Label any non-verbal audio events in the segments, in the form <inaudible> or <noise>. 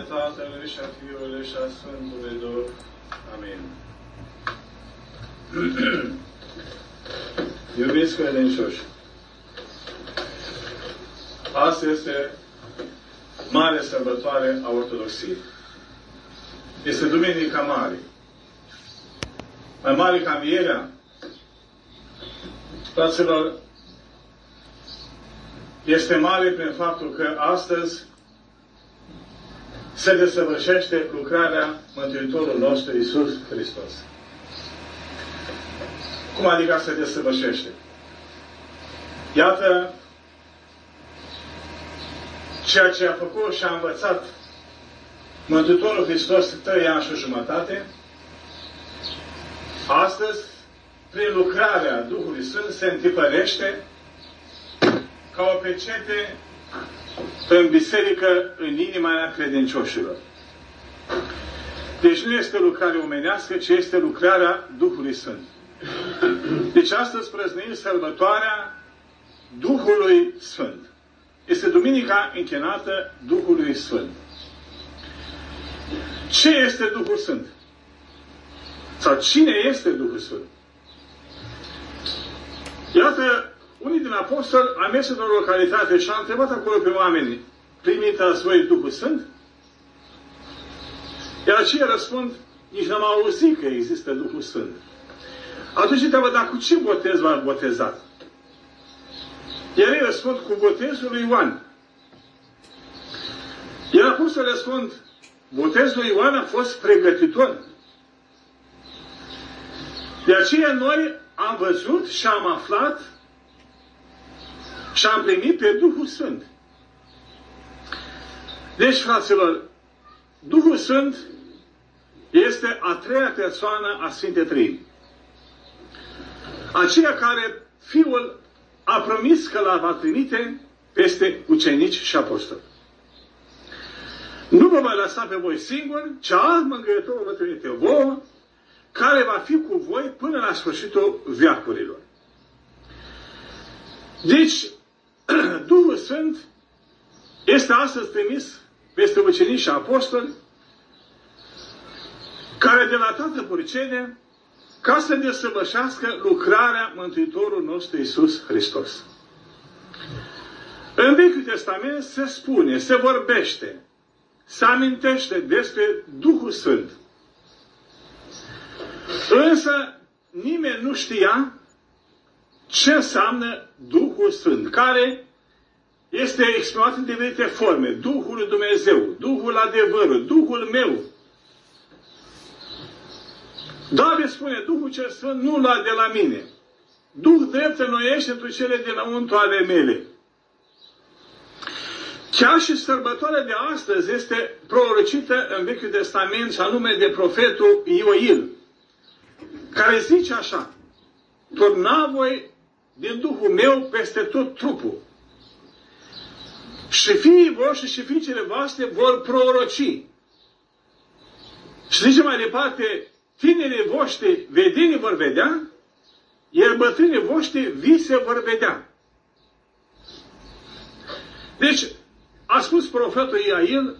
numele Tatălui și a Fiului și a Sfântului Duh. Amin. <clears throat> Iubiți credincioși, Asta este mare sărbătoare a Ortodoxiei. Este Duminica Mare. Mai mare ca Mierea. Fraților, este mare prin faptul că astăzi se desăvârșește lucrarea Mântuitorul nostru Iisus Hristos. Cum adică se desăvârșește? Iată ceea ce a făcut și a învățat Mântuitorul Hristos trei ani și jumătate, astăzi, prin lucrarea Duhului Sfânt, se întipărește ca o pecete în biserică, în inima credincioșilor. Deci nu este lucrare omenească, ci este lucrarea Duhului Sfânt. Deci astăzi prăznuim sărbătoarea Duhului Sfânt. Este duminica închinată Duhului Sfânt. Ce este Duhul Sfânt? Sau cine este Duhul Sfânt? Iată, unii din apostoli a mers într-o localitate și a întrebat acolo pe oameni, primiți ați voi Duhul Sfânt? Iar aceia răspund, nici n-am auzit că există Duhul Sfânt. Atunci întreabă, dar cu ce botez v-ați botezat? Iar ei răspund cu botezul lui Ioan. Iar a pus să răspund, botezul lui Ioan a fost pregătitor. De aceea noi am văzut și am aflat și am primit pe Duhul Sfânt. Deci, fraților, Duhul Sfânt este a treia persoană a Sfintei Trăimi. Aceea care Fiul a promis că la va trimite peste ucenici și apostoli. Nu vă mai lăsa pe voi singuri, ci alt mângâietor vă trimite vouă, care va fi cu voi până la sfârșitul viacurilor. Deci, <clears throat> Duhul Sfânt este astăzi trimis peste ucenici și apostoli, care de la toată purcene ca să desăvârșească lucrarea Mântuitorul nostru Iisus Hristos. În Vechiul Testament se spune, se vorbește, se amintește despre Duhul Sfânt. Însă nimeni nu știa ce înseamnă Duhul Sfânt, care este exprimat în diferite forme. Duhul lui Dumnezeu, Duhul adevărul, Duhul meu, David spune, Duhul cel Sfânt nu lua de la mine. Duh drept înnoiește pentru cele dinăuntru ale mele. Chiar și sărbătoarea de astăzi este prorocită în Vechiul Testament și anume de profetul Ioil, care zice așa, turna voi din Duhul meu peste tot trupul. Și fiii voștri și fiicele voastre vor proroci. Și zice mai departe, tinerii voștri vedeni vor vedea, iar bătrânii voștri vise vor vedea. Deci, a spus profetul Iail,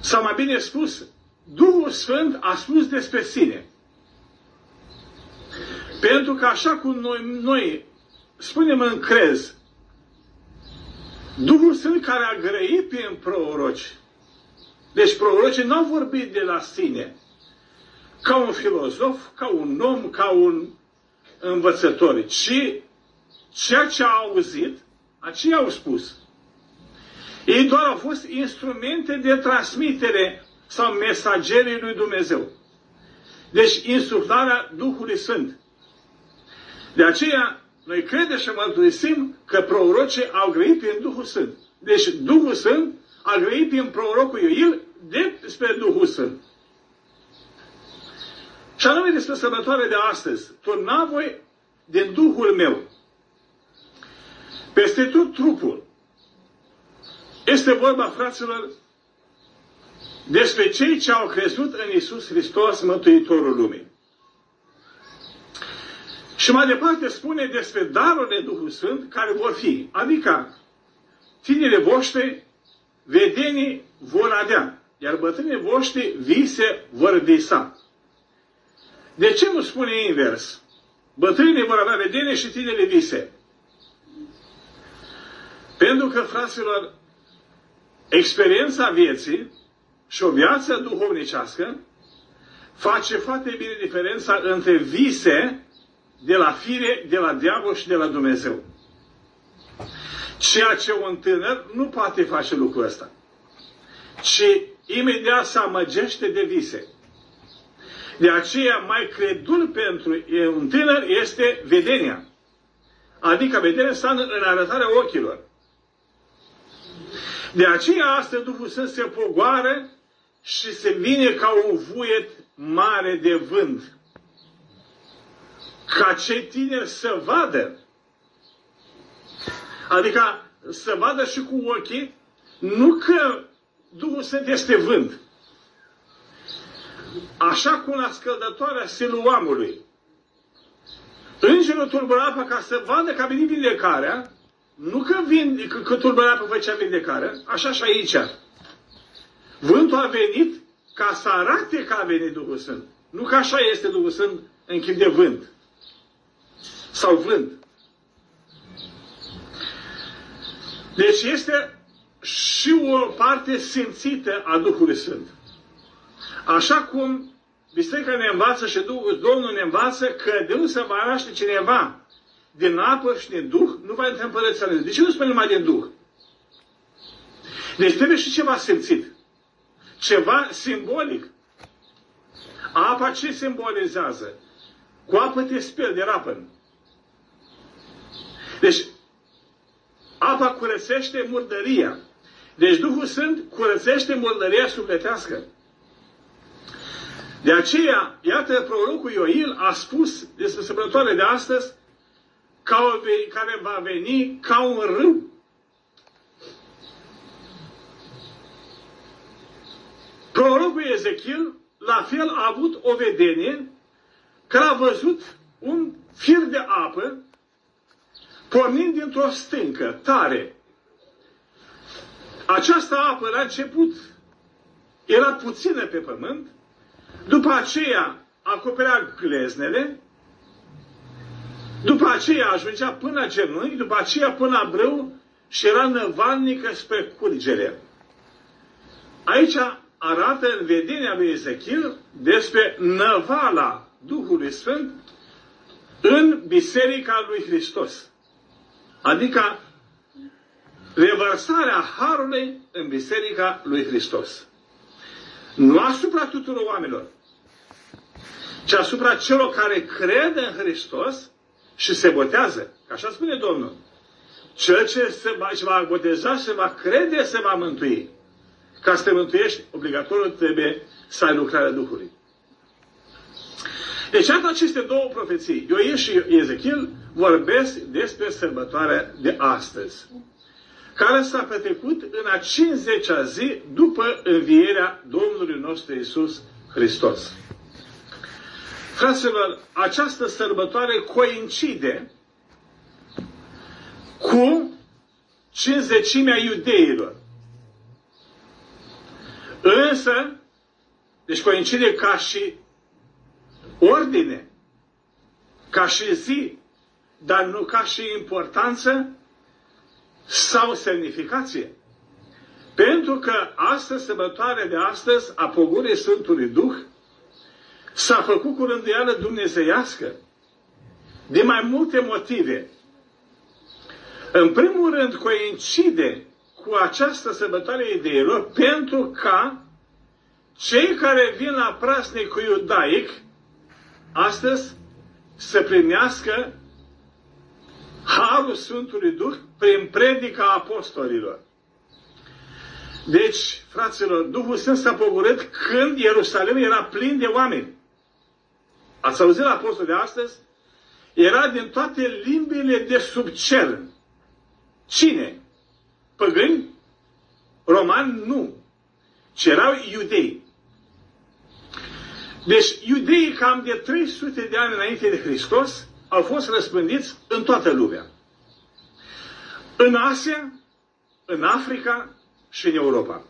sau mai bine spus, Duhul Sfânt a spus despre sine. Pentru că așa cum noi, noi spunem în crez, Duhul Sfânt care a grăit prin proroci. Deci prorocii nu au vorbit de la sine ca un filozof, ca un om, ca un învățător, ci ceea ce au auzit, aceia au spus. Ei doar au fost instrumente de transmitere sau mesagerii lui Dumnezeu. Deci insuflarea Duhului Sfânt. De aceea, noi credem și mărturisim că prorocii au grăit prin Duhul Sfânt. Deci Duhul Sfânt a grăit prin prorocul Ioil despre Duhul Sfânt. Și anume despre sărbătoare de astăzi. Turna voi din Duhul meu peste tot trupul. Este vorba, fraților, despre cei ce au crezut în Isus Hristos, Mântuitorul lumii. Și mai departe spune despre darurile Duhului Sfânt care vor fi, adică tinerii voștri vedenii vor avea, iar bătrânii voștri vise vor visa. De ce nu spune invers? Bătrânii vor avea vedenie și tinerii vise. Pentru că, fraților, experiența vieții și o viață duhovnicească face foarte bine diferența între vise de la fire, de la diavol și de la Dumnezeu. Ceea ce un tânăr nu poate face lucrul ăsta. Ci imediat se amăgește de vise. De aceea mai credul pentru un tânăr este vedenia. Adică vedenia stă în arătarea ochilor. De aceea astăzi Duhul Sfânt se pogoară și se vine ca un vuiet mare de vânt. Ca cei tineri să vadă. Adică să vadă și cu ochii, nu că Duhul Sfânt este vânt. Așa cum la scăldătoarea siluamului. Îngerul tulbură apa ca să vadă că a venit vindecarea, nu că, vin, că, că tulbură apa făcea vindecarea, așa și aici. Vântul a venit ca să arate că a venit Duhul Sfânt. Nu că așa este Duhul Sfânt în chip de vânt. Sau vânt. Deci este și o parte simțită a Duhului Sfânt. Așa cum Biserica ne învață și Domnul ne învață că de unde se va naște cineva din apă și din Duh, nu va intra în Părăția De ce nu spune numai din Duh? Deci trebuie și ceva simțit. Ceva simbolic. Apa ce simbolizează? Cu apă te speli de rapă. Deci, apa curățește murdăria. Deci Duhul Sfânt curățește murdăria sufletească. De aceea, iată, prorocul Ioil a spus despre sărbătoare de astăzi ca o, care va veni ca un râu. Prorocul Ezechiel, la fel, a avut o vedenie că a văzut un fir de apă pornind dintr-o stâncă tare. Această apă la început era puțină pe pământ, după aceea acoperea gleznele, după aceea ajungea până la genunchi, după aceea până la brâu și era năvalnică spre curgere. Aici arată în vedenia lui Ezechiel despre năvala Duhului Sfânt în Biserica lui Hristos. Adică revărsarea Harului în Biserica lui Hristos. Nu asupra tuturor oamenilor, ci asupra celor care cred în Hristos și se botează. Așa spune Domnul. Cel ce se va, ce va boteza, se va crede, se va mântui. Ca să te mântuiești, obligatoriu trebuie să ai lucrarea Duhului. Deci, atât aceste două profeții, Ioel și Ezechiel, vorbesc despre sărbătoarea de astăzi, care s-a petrecut în a 50-a zi după învierea Domnului nostru Isus Hristos. Fraților, această sărbătoare coincide cu cinzecimea iudeilor. Însă, deci coincide ca și ordine, ca și zi, dar nu ca și importanță sau semnificație. Pentru că astăzi, sărbătoarea de astăzi, a pogurii Sfântului Duh, s-a făcut cu rânduială dumnezeiască de mai multe motive. În primul rând, coincide cu această sărbătoare ideilor pentru ca cei care vin la prasnicul iudaic astăzi să primească Harul Sfântului Duh prin predica apostolilor. Deci, fraților, Duhul Sfânt s-a pogorât când Ierusalim era plin de oameni. Ați auzit la apostol de astăzi? Era din toate limbile de sub cer. Cine? Păgâni? Romani? Nu. Ci erau iudei. Deci, iudeii cam de 300 de ani înainte de Hristos au fost răspândiți în toată lumea. În Asia, în Africa și în Europa.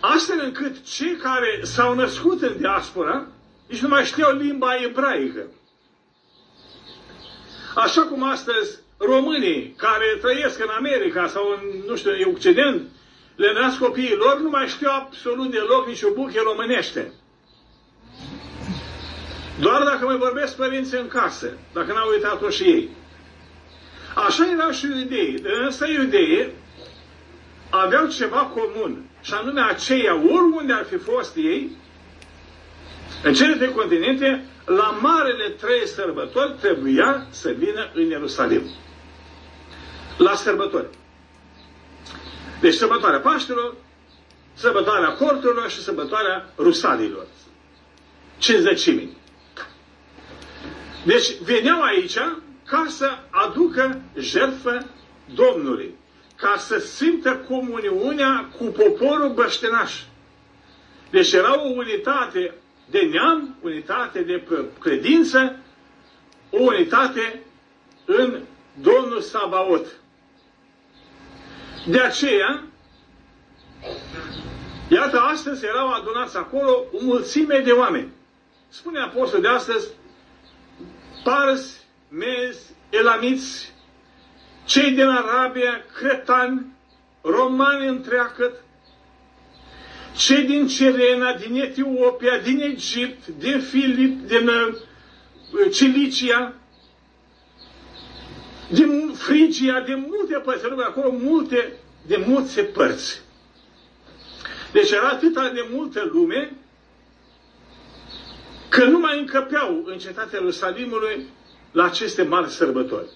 Astfel încât cei care s-au născut în diaspora nici nu mai știau limba ebraică. Așa cum astăzi românii care trăiesc în America sau în, nu știu, în Occident, le nasc copiii lor, nu mai știu absolut deloc nici o buche românește. Doar dacă mai vorbesc părinții în casă, dacă n-au uitat-o și ei. Așa erau și iudeii. Însă iudeii aveau ceva comun. Și anume aceia, oriunde ar fi fost ei, în cele trei continente, la marele trei sărbători trebuia să vină în Ierusalim. La sărbători. Deci sărbătoarea Paștelor, sărbătoarea corturilor și sărbătoarea rusalilor. Cinzecimii. Deci veneau aici ca să aducă jertfă Domnului, ca să simtă comuniunea cu poporul băștenaș. Deci era o unitate de neam, unitate de credință, o unitate în Domnul Sabaot. De aceea, iată, astăzi erau adunați acolo o mulțime de oameni. Spune apostolul de astăzi, parsi, mezi, elamiți, cei din Arabia, cretani, romani întreagăt, cei din Cirena, din Etiopia, din Egipt, din Filip, din uh, Cilicia, din Frigia, din multe părți, lumea acolo multe, de multe părți. Deci era atâta de multă lume că nu mai încăpeau în cetatea Ierusalimului la aceste mari sărbători.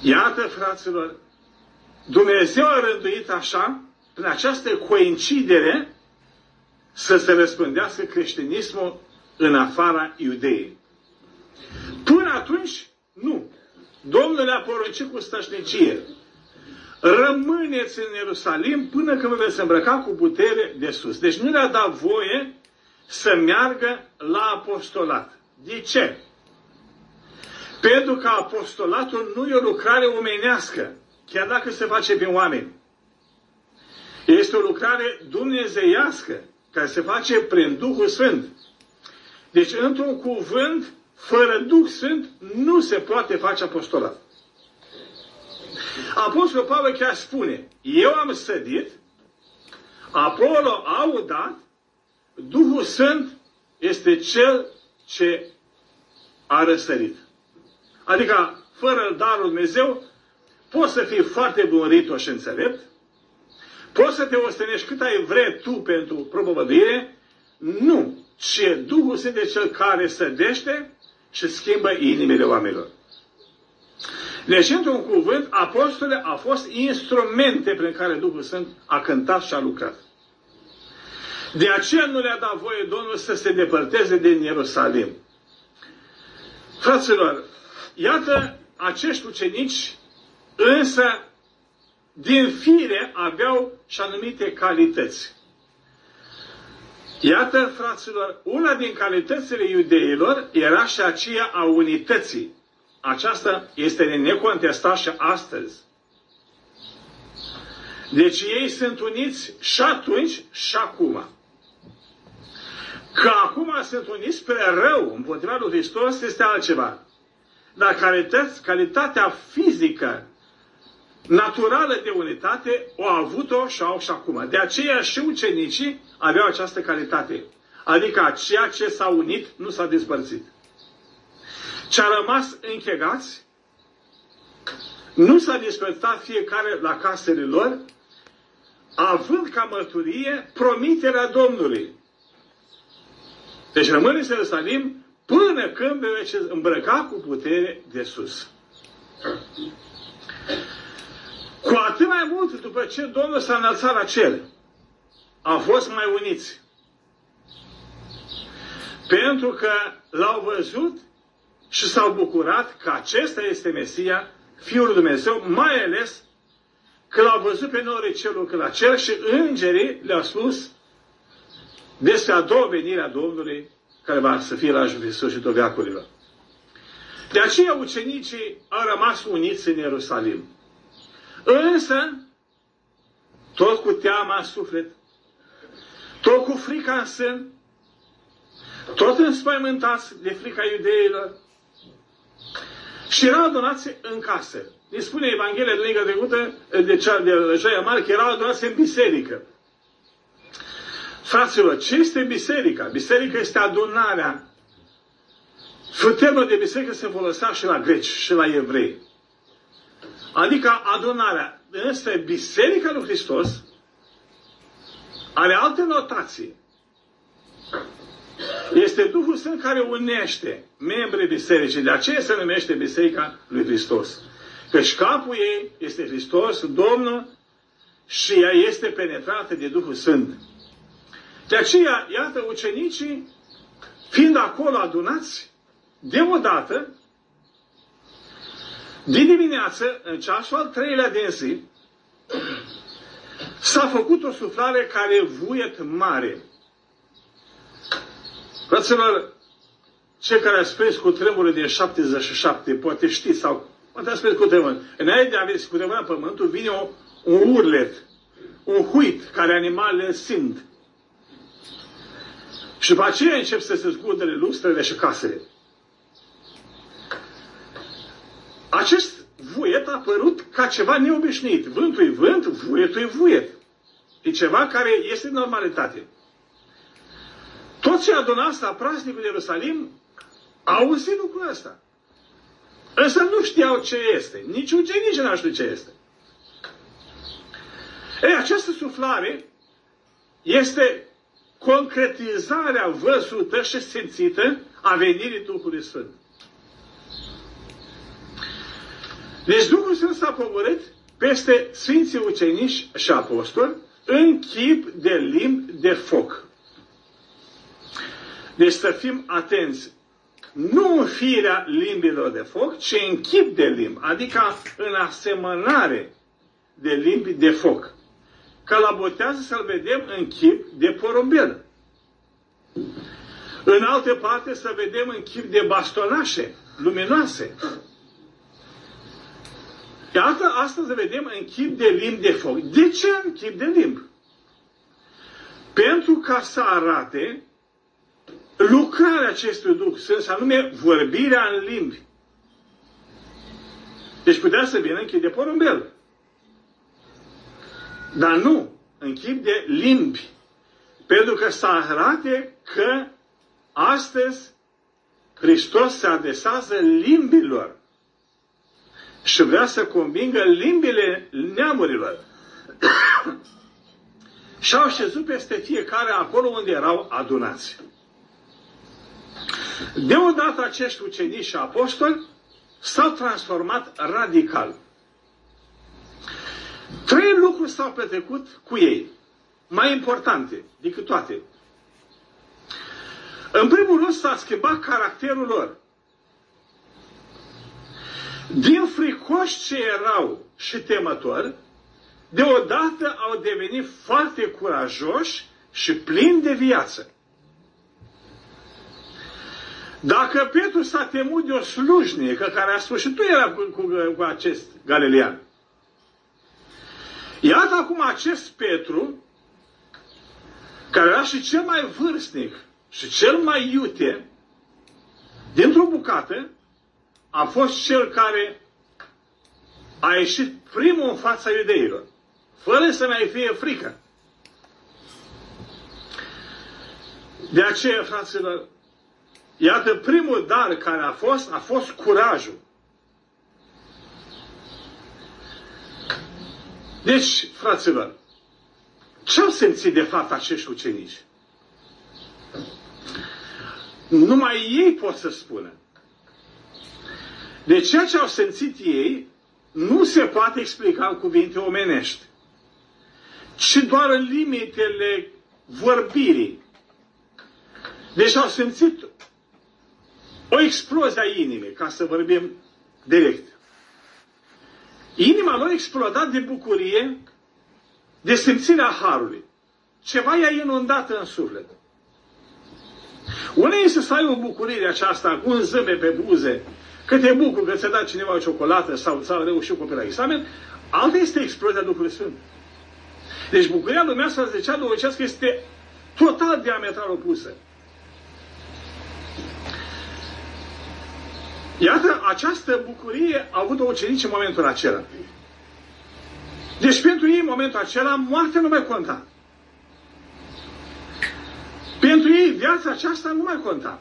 Iată, fraților, Dumnezeu a rânduit așa, prin această coincidere, să se răspândească creștinismul în afara Iudeii. Până atunci, nu. Domnul le-a poruncit cu stășnicie. Rămâneți în Ierusalim până când vă veți îmbrăca cu putere de sus. Deci nu le-a dat voie să meargă la apostolat. De ce? Pentru că apostolatul nu e o lucrare omenească, chiar dacă se face prin oameni. Este o lucrare dumnezeiască, care se face prin Duhul Sfânt. Deci, într-un cuvânt, fără Duh Sfânt, nu se poate face apostolat. Apostolul Pavel chiar spune, eu am sădit, Apollo a udat, Duhul Sfânt este cel ce a răsărit. Adică, fără darul Dumnezeu, poți să fii foarte bun ritoș și înțelept, poți să te ostenești cât ai vrea tu pentru propovăduire, nu, ce Duhul Sfânt este cel care sădește și schimbă inimile oamenilor. Deci, într-un cuvânt, apostole au fost instrumente prin care Duhul Sfânt a cântat și a lucrat. De aceea nu le-a dat voie Domnul să se depărteze din Ierusalim. Fraților, iată, acești ucenici, însă, din fire aveau și anumite calități. Iată, fraților, una din calitățile iudeilor era și aceea a unității. Aceasta este necontestat și astăzi. Deci ei sunt uniți și atunci și acum. Că acum sunt uniți spre rău împotriva lui Hristos este altceva. Dar calități, calitatea fizică, naturală de unitate, o a avut-o și au și acum. De aceea și ucenicii aveau această calitate. Adică ceea ce s-a unit nu s-a despărțit. Ce a rămas închegați, nu s-a despărțat fiecare la casele lor, având ca mărturie promiterea Domnului. Deci rămâne în Ierusalim până când veți îmbrăca cu putere de sus. Cu atât mai mult după ce Domnul s-a înălțat la cer, au fost mai uniți. Pentru că l-au văzut și s-au bucurat că acesta este Mesia, Fiul lui Dumnezeu, mai ales că l-au văzut pe norii celul că la cer și îngerii le-au spus despre a doua venire a Domnului care va să fie la sfârșitul veacurilor. De aceea ucenicii au rămas uniți în Ierusalim. Însă, tot cu teama în suflet, tot cu frica în sân, tot înspăimântați de frica iudeilor, și erau adunați în casă. Ne spune Evanghelia de lângă trecută, de cea de Joia Mare, că erau adunați în biserică. Fraților, ce este biserica? Biserica este adunarea. Termenul de biserică se folosea și la greci și la evrei. Adică adunarea. Însă Biserica lui Hristos are alte notații. Este Duhul Sfânt care unește membrii bisericii. De aceea se numește Biserica lui Hristos. Căci capul ei este Hristos, Domnul, și ea este penetrată de Duhul Sfânt. De aceea, iată, ucenicii, fiind acolo adunați, deodată, din dimineață, în ceasul al treilea de zi, s-a făcut o suflare care vuiet mare. Fraților, cei care ați prins cu tremurul din 77, poate știți, sau poate ați prins cu tremur. Înainte de a aveți cu tremur pământul, vine o, un urlet, un huit care animalele simt. Și după aceea încep să se zgudere lustrele și casele. Acest vuiet a apărut ca ceva neobișnuit. Vântul e vânt, vuietul e vuiet. E ceva care este normalitate. Toți cei adunați la praznicul de Ierusalim au auzit lucrul ăsta. Însă nu știau ce este. Nici ucenicii nu știu ce este. Ei, această suflare este concretizarea văzută și simțită a venirii Duhului Sfânt. Deci Duhul Sfânt s-a pogorât peste Sfinții Ucenici și Apostoli în chip de limb de foc. Deci să fim atenți. Nu în firea limbilor de foc, ci în chip de limb, adică în asemănare de limbi de foc. Ca la botează să-l vedem în chip de porumbel. În alte parte să vedem în chip de bastonașe luminoase. Iată, astăzi vedem în chip de limb de foc. De ce în chip de limb? Pentru ca să arate lucrarea acestui Duh Sfânt, anume vorbirea în limbi. Deci putea să vină în chip de porumbel. Dar nu, în chip de limbi. Pentru că să arate că astăzi Hristos se adresează limbilor și vrea să convingă limbile neamurilor. <coughs> și au șezut peste fiecare acolo unde erau adunați. Deodată acești ucenici și apostoli s-au transformat radical. Trei lucruri s-au petrecut cu ei, mai importante decât toate. În primul rând s-a schimbat caracterul lor. Din fricoși ce erau și temători, deodată au devenit foarte curajoși și plini de viață. Dacă Petru s-a temut de o slujnică care a spus și tu era cu, cu, cu acest galilean. Iată acum acest Petru, care era și cel mai vârstnic și cel mai iute, dintr-o bucată, a fost cel care a ieșit primul în fața iudeilor, fără să mai fie frică. De aceea, fraților, iată, primul dar care a fost, a fost curajul. Deci, fraților, ce au simțit de fapt acești ucenici? Numai ei pot să spună. De ceea ce au simțit ei nu se poate explica în cuvinte omenești, ci doar în limitele vorbirii. Deci au simțit o explozie a inimii, ca să vorbim direct. Inima lor explodat de bucurie, de simțirea Harului. Ceva i-a inundat în suflet. Unii este să ai o bucurie aceasta cu un zâmbe pe buze, că te bucur că ți-a dat cineva o ciocolată sau ți-a reușit copil la examen, alta este explozia Duhului Sfânt. Deci bucuria lumească de cea duhovnicească este total diametral opusă. Iată, această bucurie a avut-o ucenici în momentul acela. Deci pentru ei, în momentul acela, moartea nu mai conta. Pentru ei, viața aceasta nu mai conta.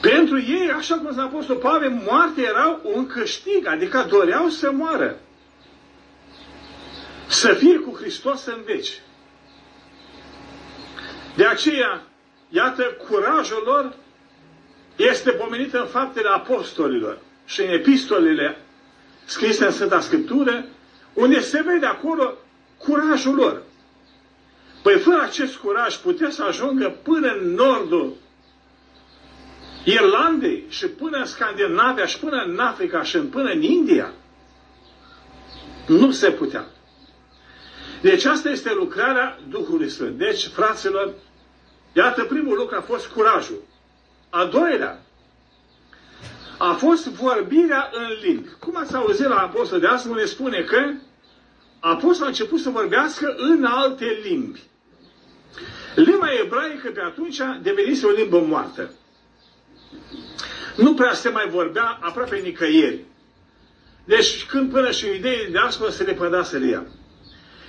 Pentru ei, așa cum s-a Apostol Pavel, moartea era un câștig, adică doreau să moară. Să fie cu Hristos în veci. De aceea, iată, curajul lor este pomenit în faptele apostolilor și în epistolele scrise în Sfânta Scriptură, unde se vede acolo curajul lor. Păi fără acest curaj putea să ajungă până în nordul Irlandei și până în Scandinavia și până în Africa și până în India. Nu se putea. Deci asta este lucrarea Duhului Sfânt. Deci, fraților, iată primul lucru a fost curajul. A doilea a fost vorbirea în limbi. Cum ați auzit la Apostol de astăzi, ne spune că Apostol a început să vorbească în alte limbi. Limba ebraică pe atunci devenise o limbă moartă. Nu prea se mai vorbea aproape nicăieri. Deci când până și ideile de astfel se lepădase de ea.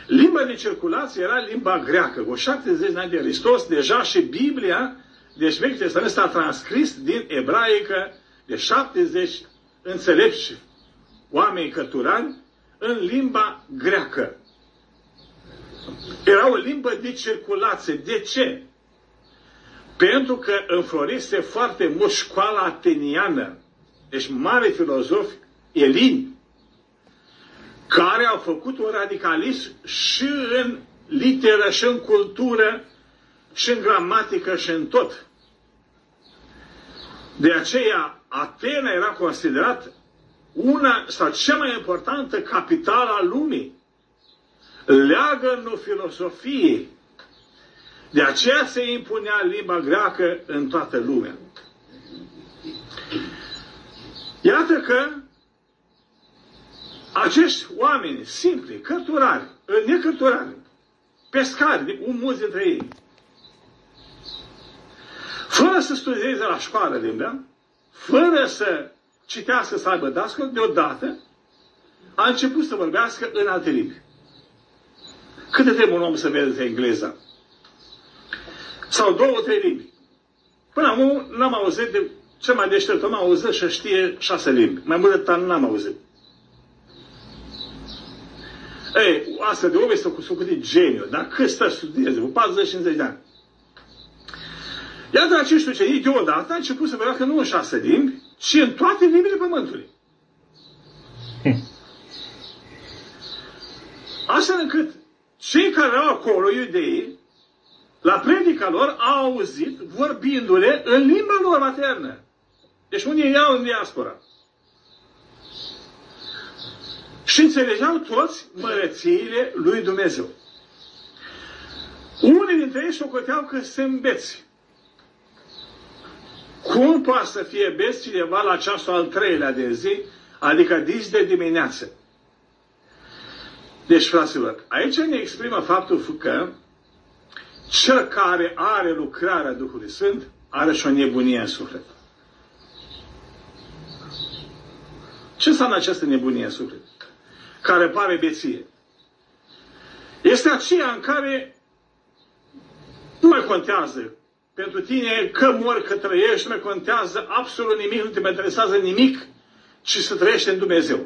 Limba de circulație era limba greacă. Cu 70 de ani de Hristos, deja și Biblia, deci Vechiul Testament s-a transcris din ebraică de 70 înțelepți oameni căturani în limba greacă. Era o limbă de circulație. De ce? Pentru că înflorise foarte mult școala ateniană. Deci mare filozofi elini care au făcut un radicalism și în literă, și în cultură, și în gramatică, și în tot. De aceea, Atena era considerat una sau cea mai importantă capitală a lumii. Leagănul filosofiei. De aceea se impunea limba greacă în toată lumea. Iată că acești oameni simpli, cărturari, necărturari, pescari, un mulți dintre ei, fără să studieze la școală limba, fără să citească să aibă dascăl, deodată a început să vorbească în alte limbi. Câte trebuie un om să vede engleza? Sau două, trei limbi. Până acum n-am auzit de cel mai deștept om, am auzit și știe șase limbi. Mai mult de n-am auzit. Ei, asta de om este cu de geniu, dar cât stă studieze? Cu 40-50 de ani. Iată acești ucenici deodată a început să vorbească nu în șase limbi, ci în toate limbile pământului. Hm. Astfel încât cei care erau acolo, iudeii, la predica lor, au auzit vorbindu-le în limba lor maternă. Deci unii erau în diaspora. Și înțelegeau toți mărățiile lui Dumnezeu. Unii dintre ei socoteau că se îmbeți. Cum poate să fie bes cineva la ceasul al treilea de zi, adică dis de dimineață? Deci, fraților, aici ne exprimă faptul că cel care are lucrarea Duhului Sfânt are și o nebunie în suflet. Ce înseamnă această nebunie în suflet? Care pare beție. Este aceea în care nu mai contează pentru tine că mori, că trăiești, nu mai contează absolut nimic, nu te mai interesează nimic, ci să trăiești în Dumnezeu.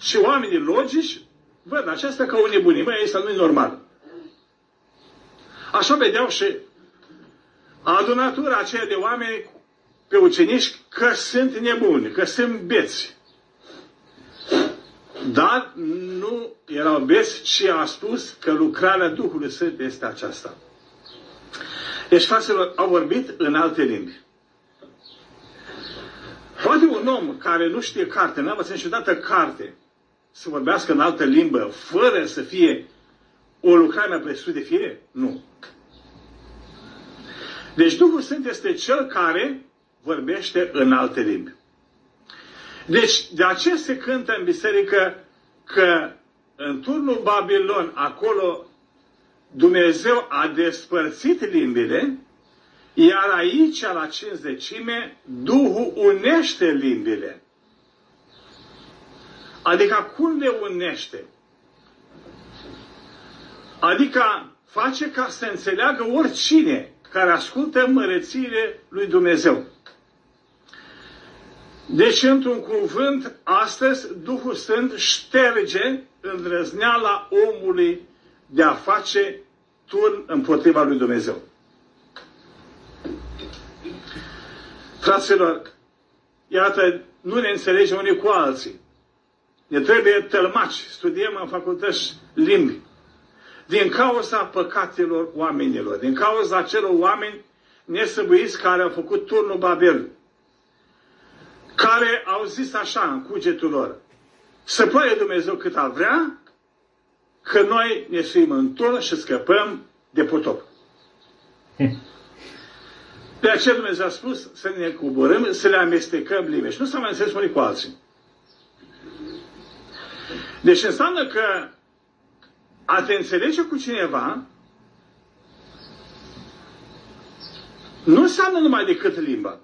Și oamenii logici văd aceasta ca o nebunie. Măi, asta nu e normal. Așa vedeau și adunatura aceea de oameni pe ucenici că sunt nebuni, că sunt beți. Dar nu erau beți, ci a spus că lucrarea Duhului Sfânt este aceasta. Deci, fraților, au vorbit în alte limbi. Poate un om care nu știe carte, n-a învățat niciodată carte, să vorbească în altă limbă, fără să fie o lucrare mai presus de fire? Nu. Deci Duhul Sfânt este Cel care vorbește în alte limbi. Deci, de aceea se cântă în biserică că în turnul Babilon, acolo Dumnezeu a despărțit limbile, iar aici, la cincizecime, Duhul unește limbile. Adică cum le unește? Adică face ca să înțeleagă oricine care ascultă mărețiile lui Dumnezeu. Deci, într-un cuvânt, astăzi Duhul Sfânt șterge îndrăzneala omului de a face turn împotriva lui Dumnezeu. Fraților, iată, nu ne înțelegem unii cu alții. Ne trebuie tălmaci, studiem în facultăți limbi. Din cauza păcatelor oamenilor, din cauza acelor oameni nesăbuiți care au făcut turnul Babel, care au zis așa în cugetul lor, să poate Dumnezeu cât ar vrea, că noi ne suim în turn și scăpăm de potop. <laughs> De aceea Dumnezeu a spus să ne coborâm, să le amestecăm limbi. Și nu s-a mai înțeles unii cu alții. Deci înseamnă că a te înțelege cu cineva nu înseamnă numai decât limba.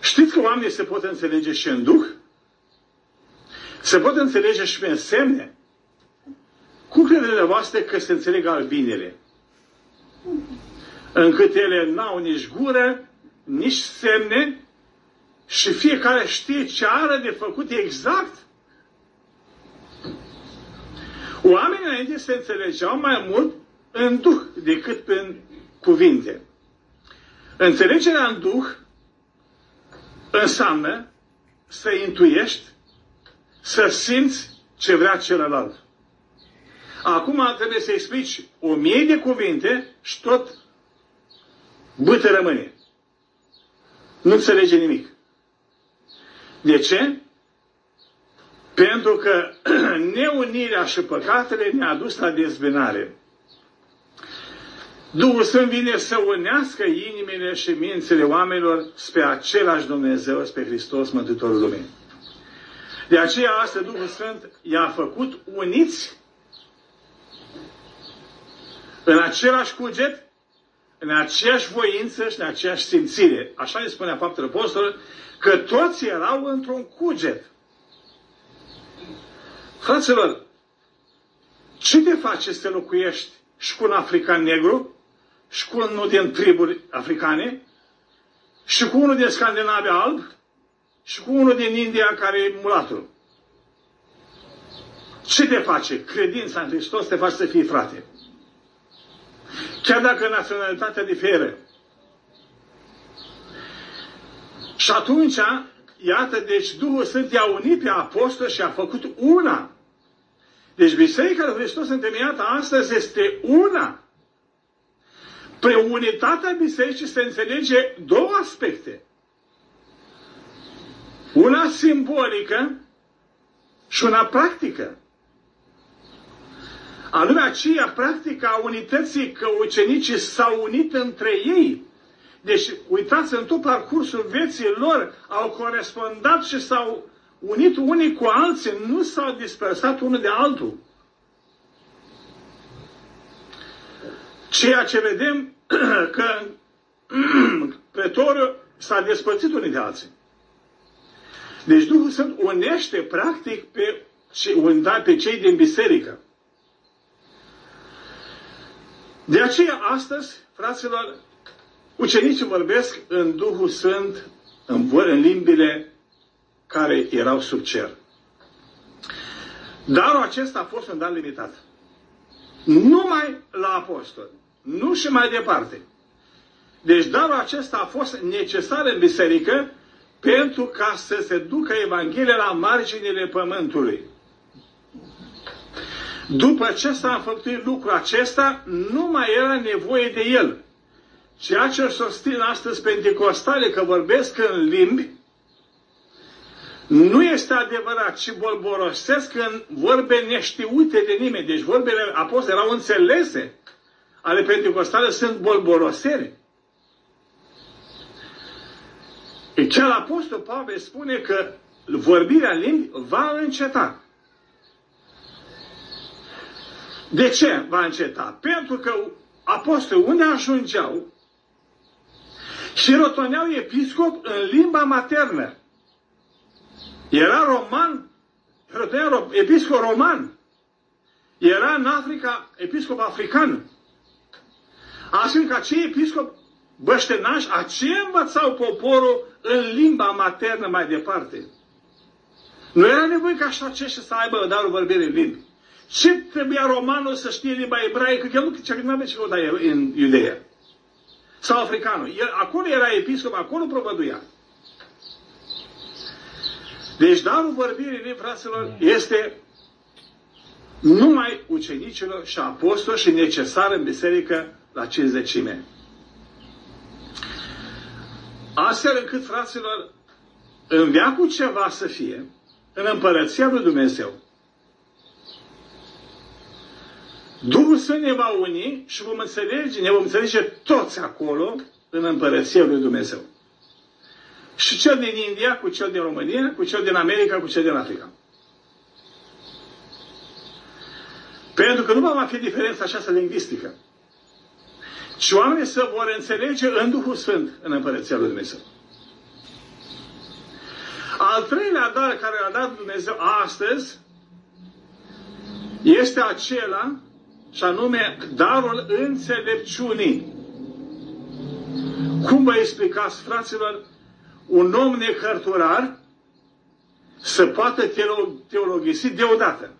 Știți că oamenii se pot înțelege și în duh? Se pot înțelege și în semne? Cum credeți voastre că se înțeleg albinele? Încât ele n-au nici gură, nici semne și fiecare știe ce are de făcut exact. Oamenii înainte se înțelegeau mai mult în duh decât prin cuvinte. Înțelegerea în duh înseamnă să intuiești, să simți ce vrea celălalt. Acum trebuie să explici o mie de cuvinte și tot bâtă rămâne. Nu înțelege nimic. De ce? Pentru că <clears throat> neunirea și păcatele ne-a dus la dezbinare. Duhul Sfânt vine să unească inimile și mințile oamenilor spre același Dumnezeu, spre Hristos, Mântuitorul Lumii. De aceea, asta Duhul Sfânt i-a făcut uniți în același cuget, în aceeași voință și în aceeași simțire. Așa ne spunea faptul apostol, că toți erau într-un cuget. Fraților, ce te face să locuiești și cu un african negru, și cu unul din triburi africane, și cu unul din Scandinavia alb, și cu unul din India care e mulatul? Ce te face? Credința în Hristos te face să fii frate. Chiar dacă naționalitatea diferă. Și atunci, iată, deci Duhul Sfânt i-a unit pe apostol și a făcut una. Deci Biserica lui Hristos întemeiată astăzi este una. Pre unitatea bisericii se înțelege două aspecte. Una simbolică și una practică. Anume aceea practică a unității că ucenicii s-au unit între ei. Deci, uitați, în tot parcursul vieții lor au corespondat și s-au unit unii cu alții, nu s-au dispersat unul de altul. Ceea ce vedem <clears throat> că <clears throat> pretoriu s-a despărțit unii de alții. Deci Duhul Sfânt unește practic pe, pe cei din biserică. De aceea astăzi, fraților, ucenicii vorbesc în Duhul Sfânt, în, în limbile care erau sub cer. Darul acesta a fost un dar limitat. Numai la apostol. Nu și mai departe. Deci darul acesta a fost necesar în biserică pentru ca să se ducă Evanghelia la marginile pământului. După ce s-a înfăptuit lucrul acesta, nu mai era nevoie de el. Ceea ce susțin astăzi pentecostale că vorbesc în limbi, nu este adevărat, ci bolborosesc în vorbe neștiute de nimeni. Deci vorbele apostolilor erau înțelese. Ale pentecostale sunt bolborosere. E Cel apostol Pavel spune că vorbirea limbi va înceta. De ce va înceta? Pentru că apostolii unde ajungeau și rotoneau episcop în limba maternă. Era roman, rotonea episcop roman. Era în Africa episcop african. Astfel că acei episcop băștenași, aceia învățau poporul în limba maternă mai departe. Nu era nevoie ca așa aceștia să aibă darul vorbirii în limbi. Ce trebuia romanul să știe limba ebraică? Că el nu, ce, nu avea ce căuta în Iudeea. Sau africanul. El, acolo era episcop, acolo provăduia. Deci darul vorbirii, fraților, este numai ucenicilor și apostoli și necesar în biserică la cinzecime. Astfel încât, fraților, în veacul ceva să fie, în împărăția lui Dumnezeu, Duhul Sfânt ne va uni și vom înțelege, ne vom înțelege toți acolo în împărăția lui Dumnezeu. Și cel din India, cu cel din România, cu cel din America, cu cel din Africa. Pentru că nu va mai fi diferența aceasta lingvistică. Și oamenii se vor înțelege în Duhul Sfânt în Împărăția lui Dumnezeu. Al treilea dar care l-a dat Dumnezeu astăzi este acela și anume darul înțelepciunii. Cum vă explicați, fraților, un om necărturar să poată teologisi deodată?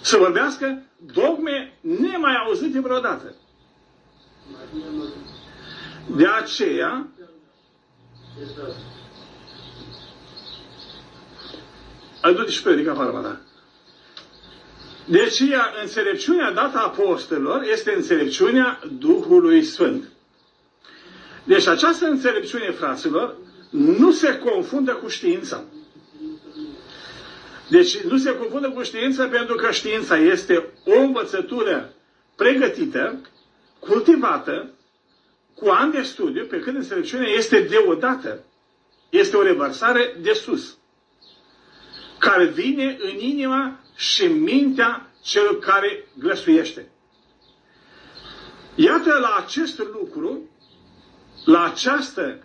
Să vorbească dogme nemai auzite vreodată. De aceea, ai du-te și predica afară, da. Deci, înțelepciunea dată apostolilor este înțelepciunea Duhului Sfânt. Deci această înțelepciune, fraților, nu se confundă cu știința. Deci nu se confundă cu știința pentru că știința este o învățătură pregătită, cultivată, cu ani de studiu, pe când înțelepciunea este deodată. Este o revărsare de sus, care vine în inima și mintea celor care glăsuiește. Iată la acest lucru, la această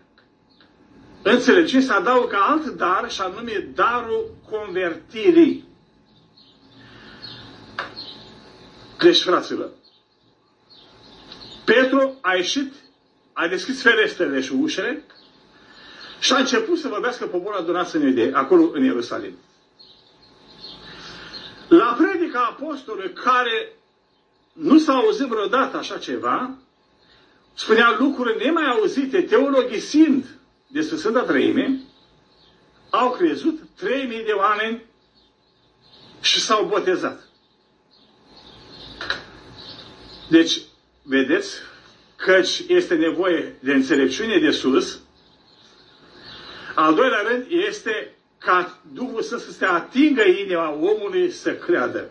înțelepciune se adaugă alt dar și anume darul convertirii. Deci, fraților, Petru a ieșit, a deschis ferestrele și ușele și a început să vorbească poporul adunat în Iudea, acolo în Ierusalim. La predica apostolului care nu s-a auzit vreodată așa ceva, spunea lucruri nemai auzite, teologisind despre Sfânta Trăime, au crezut 3000 de oameni și s-au botezat. Deci, vedeți, căci este nevoie de înțelepciune de sus. Al doilea rând este ca Duhul să se atingă inima omului să creadă.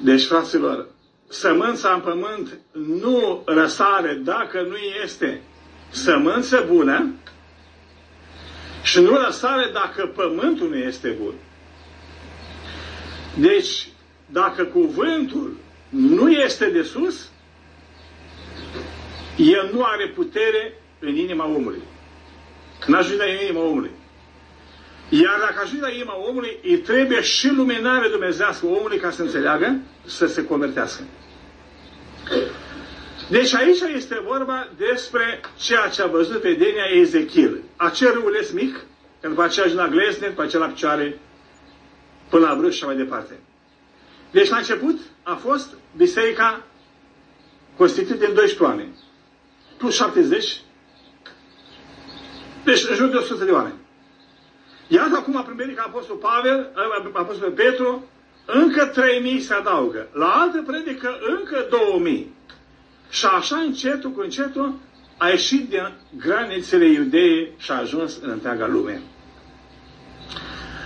Deci, fraților, sămânța în pământ nu răsare dacă nu este sămânță bună și nu răsare dacă pământul nu este bun. Deci, dacă cuvântul nu este de sus, el nu are putere în inima omului. N-ajunge în inima omului. Iar dacă ajunge la inima omului, îi trebuie și luminare dumnezească omului ca să înțeleagă, să se convertească. Deci aici este vorba despre ceea ce a văzut vedenia Ezechiel. Acel râuleț mic, că după aceea ajunge la glezne, după aceea la picioare, până la brâș și mai departe. Deci la început a fost biserica constituită din 12 oameni. Plus 70. Deci în jur de 100 de oameni. Iată acum a primit ca Apostol Pavel, Apostol Petru, încă 3000 se adaugă. La altă predică încă 2000. Și așa încetul cu încetul a ieșit din granițele iudeii și a ajuns în întreaga lume.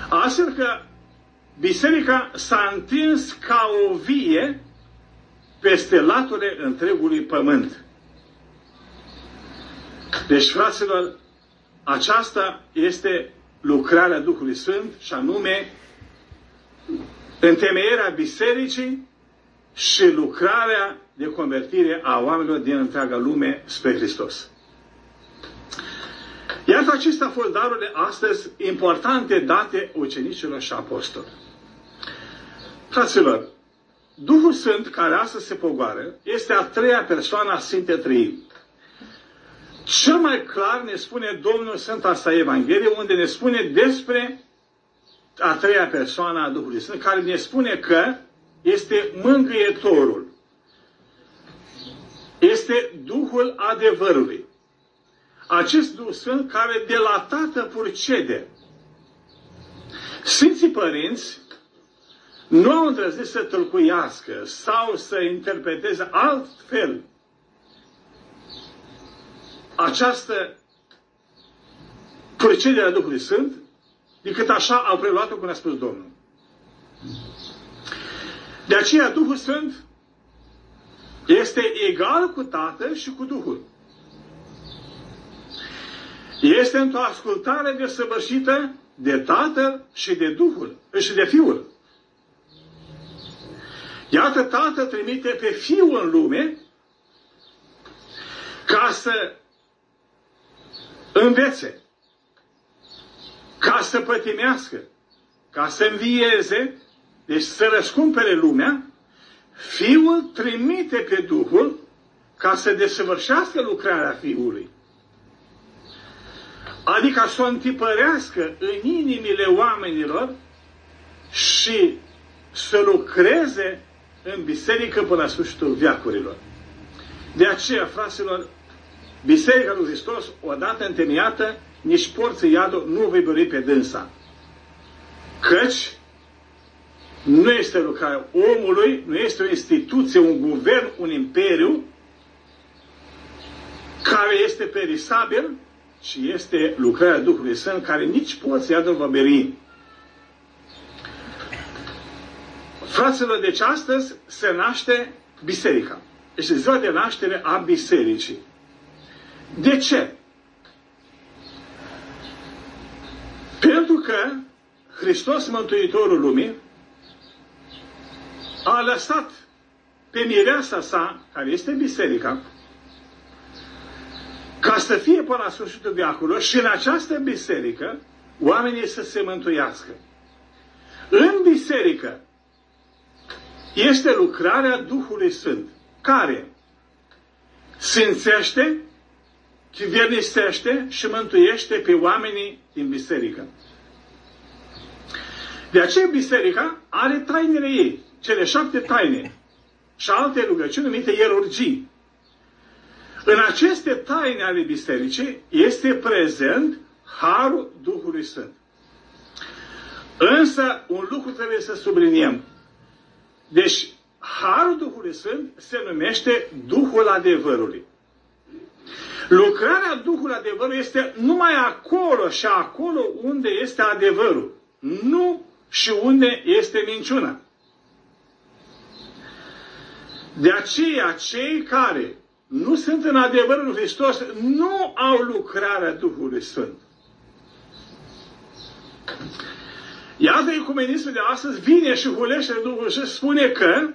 Astfel că biserica s-a întins ca o vie peste laturile întregului pământ. Deci, fraților, aceasta este lucrarea Duhului Sfânt și anume întemeierea bisericii și lucrarea de convertire a oamenilor din întreaga lume spre Hristos. Iată acestea au fost darurile astăzi importante date ucenicilor și apostoli. Fraților, Duhul Sfânt care astăzi se pogoară este a treia persoană a Sfinte Trăim. Cel mai clar ne spune Domnul Sfânta sa Evanghelie, unde ne spune despre a treia persoană a Duhului Sfânt, care ne spune că este mângâietorul. Este Duhul adevărului. Acest Duh Sfânt care de la Tată purcede. Sfinții părinți nu au îndrăznit să tălcuiască sau să interpreteze altfel această purcedere a Duhului Sfânt decât așa au preluat-o cum a spus Domnul. De aceea Duhul Sfânt este egal cu Tatăl și cu Duhul. Este într-o ascultare desăvârșită de Tatăl și de Duhul și de Fiul. Iată, Tatăl trimite pe Fiul în lume ca să învețe, ca să pătimească, ca să învieze, deci să răscumpere lumea, Fiul trimite pe Duhul ca să desăvârșească lucrarea Fiului. Adică să o întipărească în inimile oamenilor și să lucreze în biserică până la sfârșitul viacurilor. De aceea, fraților, Biserica lui Hristos, odată întemeiată, nici porții iadul nu vei bărui pe dânsa. Căci nu este lucrarea omului, nu este o instituție, un guvern, un imperiu care este perisabil, ci este lucrarea Duhului Sfânt care nici porții iadul va beri. Fraților, deci astăzi se naște biserica. Este ziua de naștere a bisericii. De ce? Pentru că Hristos, Mântuitorul lumii, a lăsat pe mireasa sa, care este biserica, ca să fie până la sfârșitul viacurilor și în această biserică oamenii să se mântuiască. În biserică este lucrarea Duhului Sfânt, care sfințește chivernisește și mântuiește pe oamenii din biserică. De aceea biserica are tainele ei, cele șapte taine și alte rugăciuni numite ierurgii. În aceste taine ale bisericii este prezent Harul Duhului Sfânt. Însă, un lucru trebuie să subliniem. Deci, Harul Duhului Sfânt se numește Duhul adevărului. Lucrarea Duhului adevărului este numai acolo și acolo unde este adevărul. Nu și unde este minciuna. De aceea, cei care nu sunt în adevărul lui Hristos nu au lucrarea Duhului Sfânt. Iată ecumenismul de astăzi vine și hulește Duhul și spune că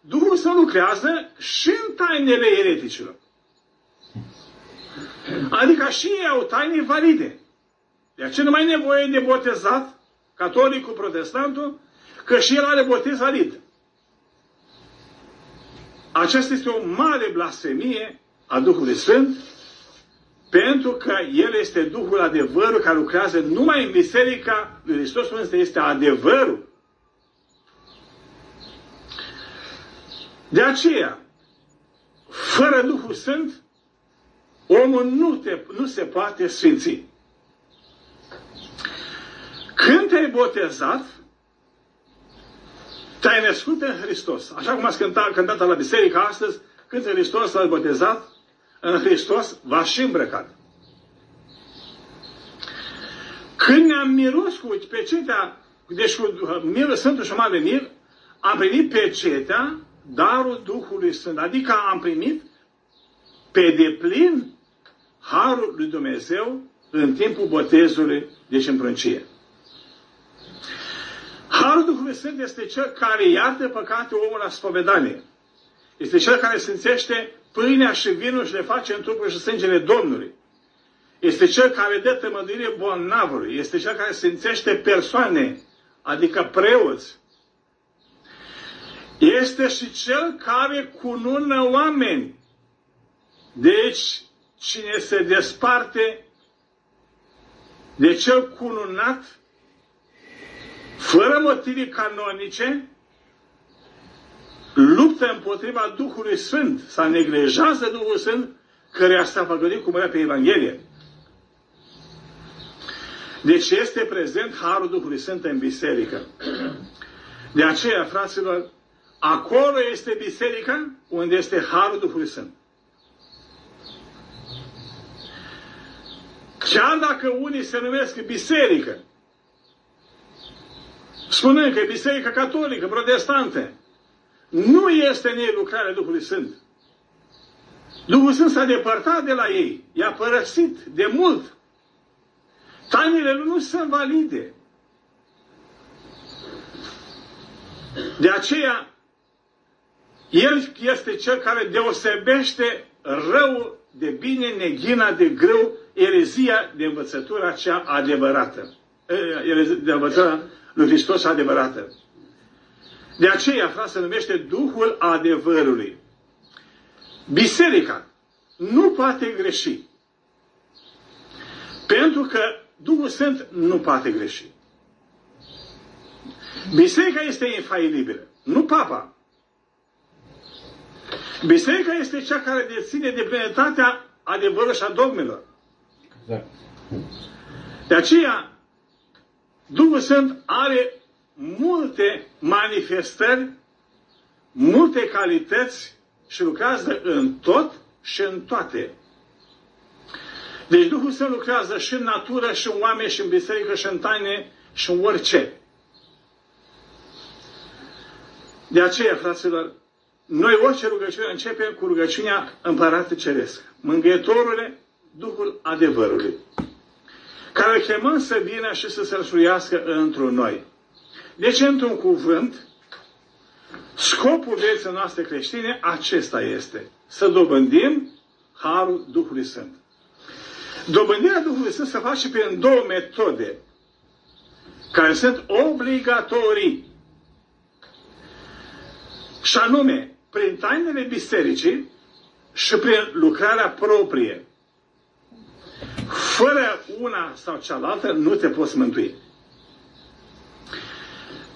Duhul Sfânt lucrează și în tainele ereticilor. Adică și ei au taine valide. De aceea nu mai e nevoie de botezat, catolicul, protestantul, că și el are botez valid. Aceasta este o mare blasfemie a Duhului Sfânt, pentru că El este Duhul adevărul care lucrează numai în Biserica lui Hristos, însă este adevărul. De aceea, fără Duhul Sfânt, omul nu, te, nu se poate sfinți. Când te-ai botezat, te-ai născut în Hristos. Așa cum ați cântat, cântat la biserică astăzi, când în Hristos l-ați botezat, în Hristos v-a și îmbrăcat. Când ne-am miros cu pecetea, deci cu mir, Sfântul și Mare Mir, am primit pecetea, darul Duhului Sfânt. Adică am primit pe deplin harul lui Dumnezeu în timpul botezului, deci în prâncie. Harul Duhul Sfânt este cel care iartă păcate omul la spovedanie. Este cel care simțește pâinea și vinul și le face în trupul și sângele Domnului. Este cel care dă tămăduire bolnavului. Este cel care simțește persoane, adică preoți. Este și cel care cunună oameni. Deci, cine se desparte de cel cununat, fără motive canonice, luptă împotriva Duhului Sfânt sau neglejează Duhul Sfânt care s-a făgăduit cu pe Evanghelie. Deci este prezent Harul Duhului Sfânt în biserică. De aceea, fraților, acolo este biserica unde este Harul Duhului Sfânt. Chiar dacă unii se numesc biserică, spunând că e biserică catolică, protestantă, nu este în ei lucrarea Duhului Sfânt. Duhul Sfânt s-a depărtat de la ei, i-a părăsit de mult. Tainele lui nu sunt valide. De aceea, El este Cel care deosebește rău de bine, neghina de greu, erezia de învățătura cea adevărată. De învățătura lui Hristos adevărată. De aceea, frate, se numește Duhul adevărului. Biserica nu poate greși. Pentru că Duhul Sfânt nu poate greși. Biserica este infailibilă, nu papa. Biserica este cea care deține de plenitatea adevărului și a dogmelor. Da. De aceea, Duhul Sfânt are multe manifestări, multe calități și lucrează în tot și în toate. Deci Duhul Sfânt lucrează și în natură, și în oameni, și în biserică, și în taine, și în orice. De aceea, fraților, noi orice rugăciune începem cu rugăciunea Împăratul Ceresc. Mângâietorule, Duhul adevărului. Care chemăm să vină și să se răsuiască într-un noi. Deci, într-un cuvânt, scopul vieții noastre creștine acesta este. Să dobândim Harul Duhului Sfânt. Dobândirea Duhului Sfânt se face prin două metode care sunt obligatorii. Și anume, prin tainele bisericii și prin lucrarea proprie. Fără una sau cealaltă nu te poți mântui.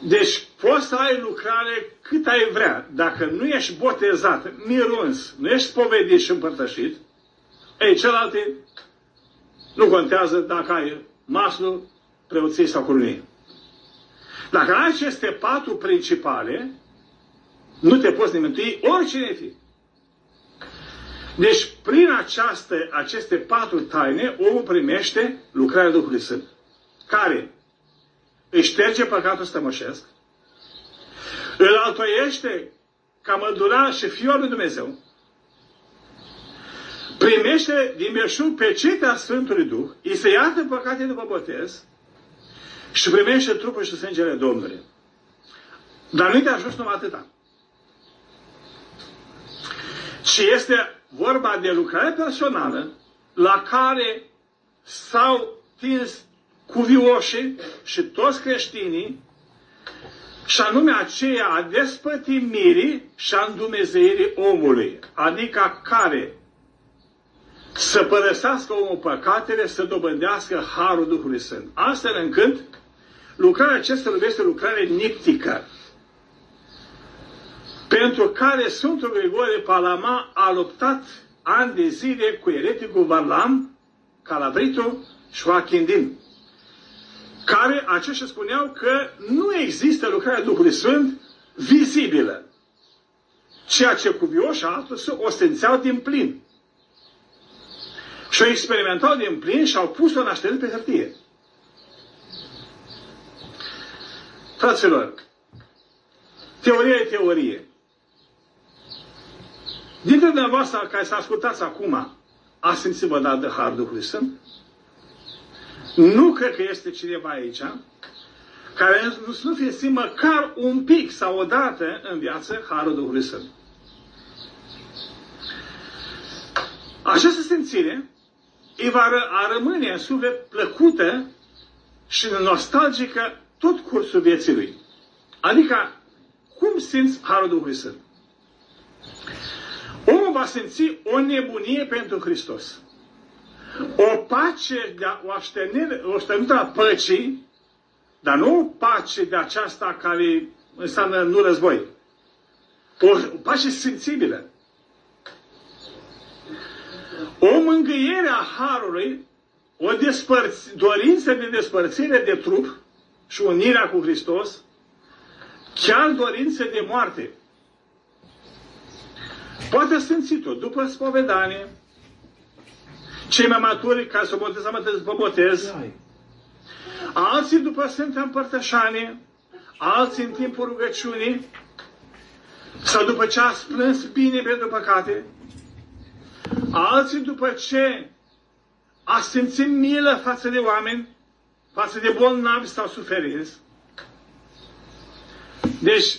Deci poți să ai lucrare cât ai vrea. Dacă nu ești botezat, miruns, nu ești spovedit și împărtășit, ei, celelalte nu contează dacă ai maslu, preoție sau curunie. Dacă ai aceste patru principale, nu te poți nimătui oricine fi. Deci, prin această, aceste patru taine, omul primește lucrarea Duhului Sfânt, care își șterge păcatul stămășesc, îl altoiește ca mădurar și fiul lui Dumnezeu, primește din meșug pe cetea Sfântului Duh, îi se iartă păcatele după botez și primește trupul și sângele Domnului. Dar nu-i de ajuns numai atâta. Și este vorba de lucrare personală la care s-au tins cuvioșii și toți creștinii, și anume aceea a despătimirii și a îndumezeirii omului, adică care să părăsească omul păcatele, să dobândească Harul Duhului Sfânt. Astfel încât lucrarea aceasta este lucrare niptică, pentru care Sfântul Grigore Palama a luptat ani de zile cu ereticul Varlam, Calabritu și Joachim care aceștia spuneau că nu există lucrarea Duhului Sfânt vizibilă. Ceea ce cuvioși altul se ostențeau din plin. Și o experimentau din plin și au pus-o în așteptări pe hârtie. Fraților, teoria e teorie. Dintre dumneavoastră care s-a ascultat acum, a simțit vă dat de Har Duhului Sfânt? Nu cred că este cineva aici care să nu fie sim măcar un pic sau o dată în viață Harul Duhului Sfânt. Această simțire îi va a rămâne în suflet plăcută și nostalgică tot cursul vieții lui. Adică, cum simți Harul Duhului Sfânt? Omul va simți o nebunie pentru Hristos. O pace, de a, o aștenire, o aștenită a păcii, dar nu o pace de aceasta care înseamnă nu război. O, o pace sensibilă. O mângâiere a Harului, o despărți, dorință de despărțire de trup și unirea cu Hristos, chiar dorință de moarte. Poate simțit-o după spovedanie, cei mai maturi ca să botez, am după botez, alții după Sfânta Împărtășanie, alții în timpul rugăciunii, sau după ce a plâns bine pentru păcate, alții după ce a simțit milă față de oameni, față de bolnavi sau suferinți. Deci,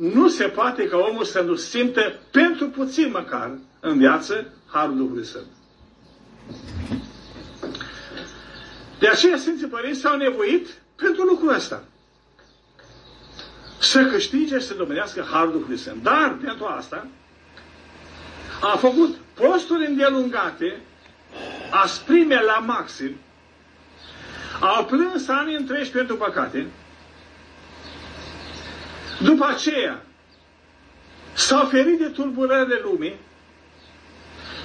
nu se poate ca omul să nu simtă, pentru puțin măcar, în viață, Harul Duhului Sfânt. De aceea Sfinții Părinți s-au nevoit pentru lucrul ăsta. Să câștige și să dominească Harul Duhului Sfânt. Dar, pentru asta, a făcut posturi îndelungate, asprime la maxim, au plâns ani întregi pentru păcate, după aceea s-au ferit de tulburările lumii,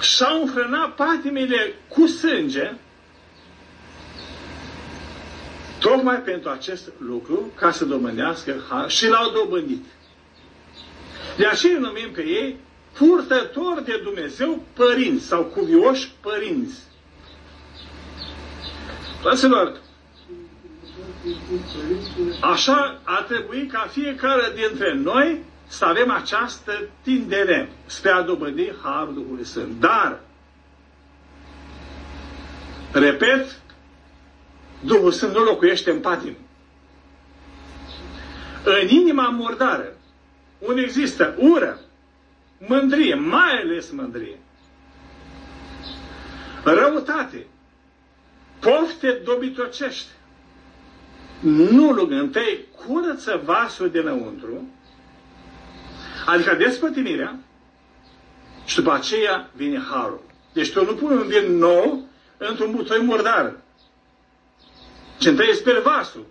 și-au înfrânat patimile cu sânge, tocmai pentru acest lucru, ca să domânească și l-au dobândit. De aceea numim pe ei purtători de Dumnezeu părinți sau cuvioși părinți. Fraților, așa ar trebui ca fiecare dintre noi să avem această tindere spre a dobândi Harul Duhului Sfânt. Dar, repet, Duhul Sfânt nu locuiește în patim. În inima murdară, unde există ură, mândrie, mai ales mândrie, răutate, pofte dobitocești, nu lungă, întâi curăță vasul dinăuntru, adică despătimirea, și după aceea vine harul. Deci tu nu pui un vin nou într-un butoi murdar. Ce întâi sper vasul.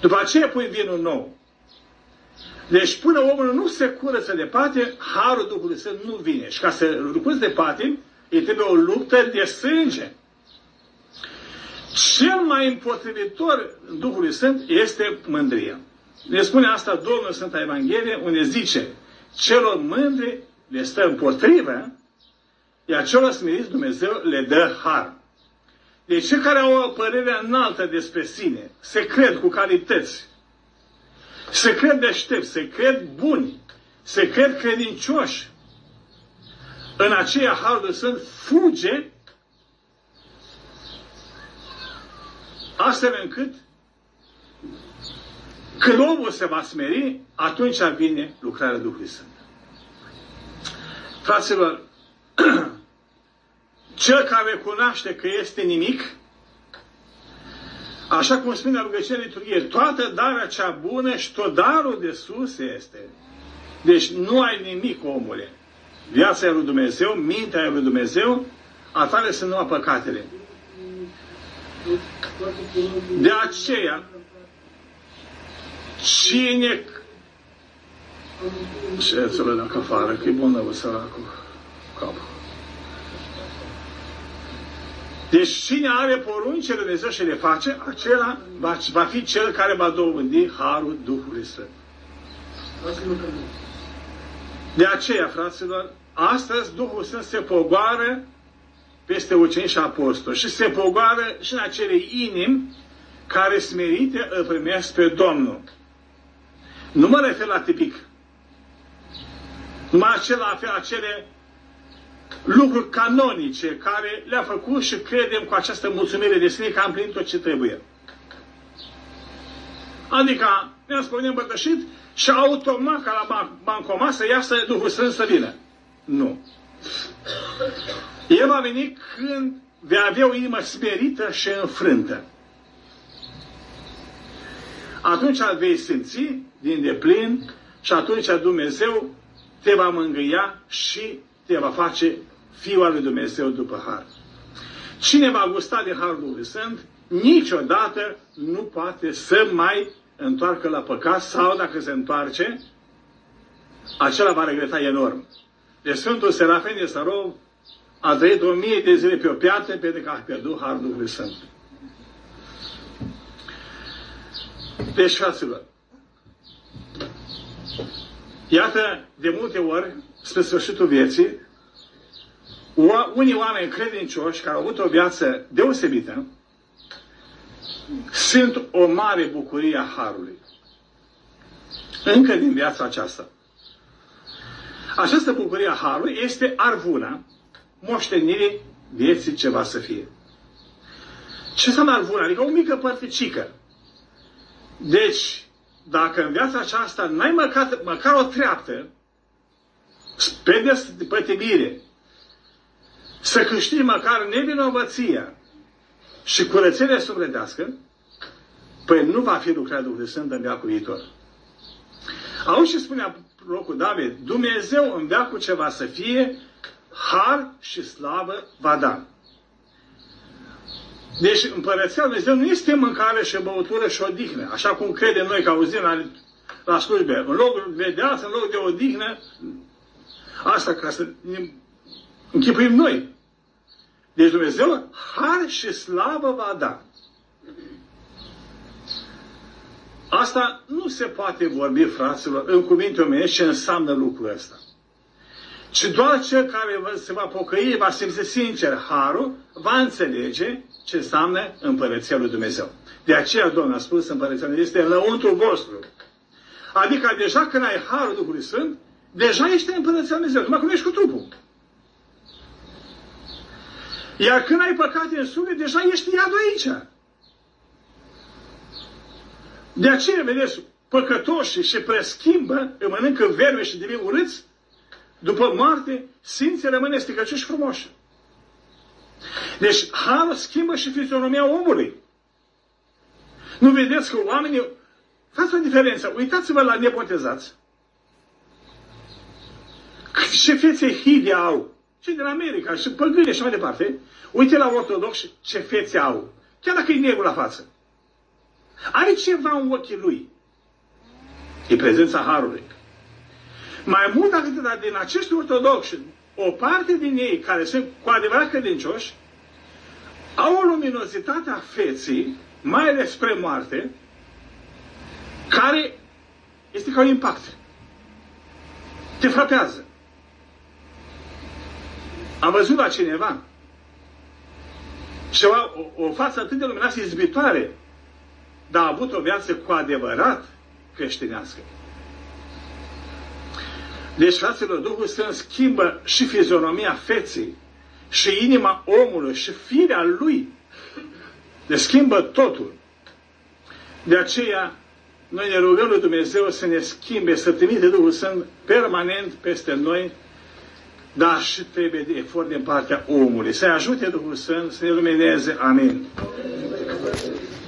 După aceea pui vinul nou. Deci până omul nu se curăță de pate, harul Duhului Sfânt nu vine. Și ca să lucrezi de pate, îi trebuie o luptă de sânge. Cel mai împotrivitor Duhului Sfânt este mândria. Ne spune asta Domnul Sfânta Evanghelie, unde zice, celor mândri le stă împotrivă, iar celor smeriți Dumnezeu le dă har. Deci cei care au o părere înaltă despre sine, se cred cu calități, se cred deștepți, se cred buni, se cred credincioși, în aceea Harul Sfânt fuge astfel încât când omul se va smeri, atunci vine lucrarea Duhului Sfânt. Fraților, <clears throat> cel care cunoaște că este nimic, așa cum spune rugăciunea liturghie, toată darea cea bună și tot darul de sus este. Deci nu ai nimic, omule. Viața e lui Dumnezeu, mintea e lui Dumnezeu, a tale sunt numai păcatele. De aceea, cine ce să le dacă afară, că e bolnăvă săracul capul. Deci cine are poruncile Dumnezeu și le face, acela va, va fi cel care va dobândi Harul Duhului Sfânt. De aceea, fraților, astăzi Duhul Sfânt se pogoară peste ucenici și apostoli și se pogoară și în acele inimi care smerite îl primesc pe Domnul. Nu mă refer la tipic. Numai acela, acele lucruri canonice care le-a făcut și credem cu această mulțumire de sine că am plinit tot ce trebuie. Adică ne-am spus împărtășit și automat ca la bancomat să iasă Duhul Sfânt să vină. Nu. El va veni când vei avea o inimă smerită și înfrântă. Atunci vei simți din deplin și atunci Dumnezeu te va mângâia și te va face Fiul al lui Dumnezeu după har. Cine va gusta de Harul Duhului Sfânt, niciodată nu poate să mai întoarcă la păcat sau dacă se întoarce, acela va regreta enorm. Deci Sfântul Serafin de Sarov a trăit o mie de zile pe o piatră pentru că a pierdut Harul Duhului Sfânt. Deci, fraților, iată, de multe ori, spre sfârșitul vieții, unii oameni credincioși care au avut o viață deosebită, sunt o mare bucurie a Harului. Încă din viața aceasta. Această bucurie a Harului este arvuna moștenirii vieții ce va să fie. Ce înseamnă arvuna? Adică o mică părticică. Deci, dacă în viața aceasta n-ai măcar, măcar o treaptă, pe pătibire, să câștigi măcar nevinovăția și curățenia sufletească, păi nu va fi lucrat Duhul Sfânt în veacul viitor. Auzi ce spunea locul David? Dumnezeu în veacul ce va să fie, har și slavă va da. Deci împărăția Lui Dumnezeu nu este mâncare și băutură și odihnă, așa cum credem noi că auzim la, la slujbe. În loc de viață, în loc de odihnă, asta ca să ne închipuim noi. Deci Dumnezeu har și slavă va da. Asta nu se poate vorbi, fraților, în cuvinte omenești ce înseamnă lucrul ăsta. Ci doar cel care se va pocăi, va simți sincer harul, va înțelege ce înseamnă împărăția lui Dumnezeu. De aceea Domnul a spus împărăția lui este înăuntru vostru. Adică deja când ai harul Duhului Sfânt, deja ești în împărăția lui Dumnezeu. Numai că nu ești cu trupul. Iar când ai păcate în suflet, deja ești iadul aici. De aceea, vedeți, păcătoșii și preschimbă, îi mănâncă verme și devin urâți, după moarte, simți rămâne stricăcioși frumoși. Deci, harul schimbă și fizionomia omului. Nu vedeți că oamenii... Fați o diferență. Uitați-vă la nepotezați. Ce fețe hide au. Cei din America și păgâne și mai departe. Uite la ortodox ce fețe au. Chiar dacă e negru la față. Are ceva în ochii lui. E prezența Harului. Mai mult decât din acești ortodoxi, o parte din ei care sunt cu adevărat credincioși, au o luminozitate a feții, mai ales spre moarte, care este ca un impact. Te frapează. Am văzut la cineva ceva, o, o față atât de luminoasă izbitoare, dar a avut o viață cu adevărat creștinească. Deci, fraților, Duhul Sfânt schimbă și fizionomia feței, și inima omului, și firea lui. Le schimbă totul. De aceea, noi ne rugăm lui Dumnezeu să ne schimbe, să trimite Duhul Sfânt permanent peste noi, dar și trebuie de efort din partea omului. Să ajute Duhul Sfânt să ne lumineze. Amin.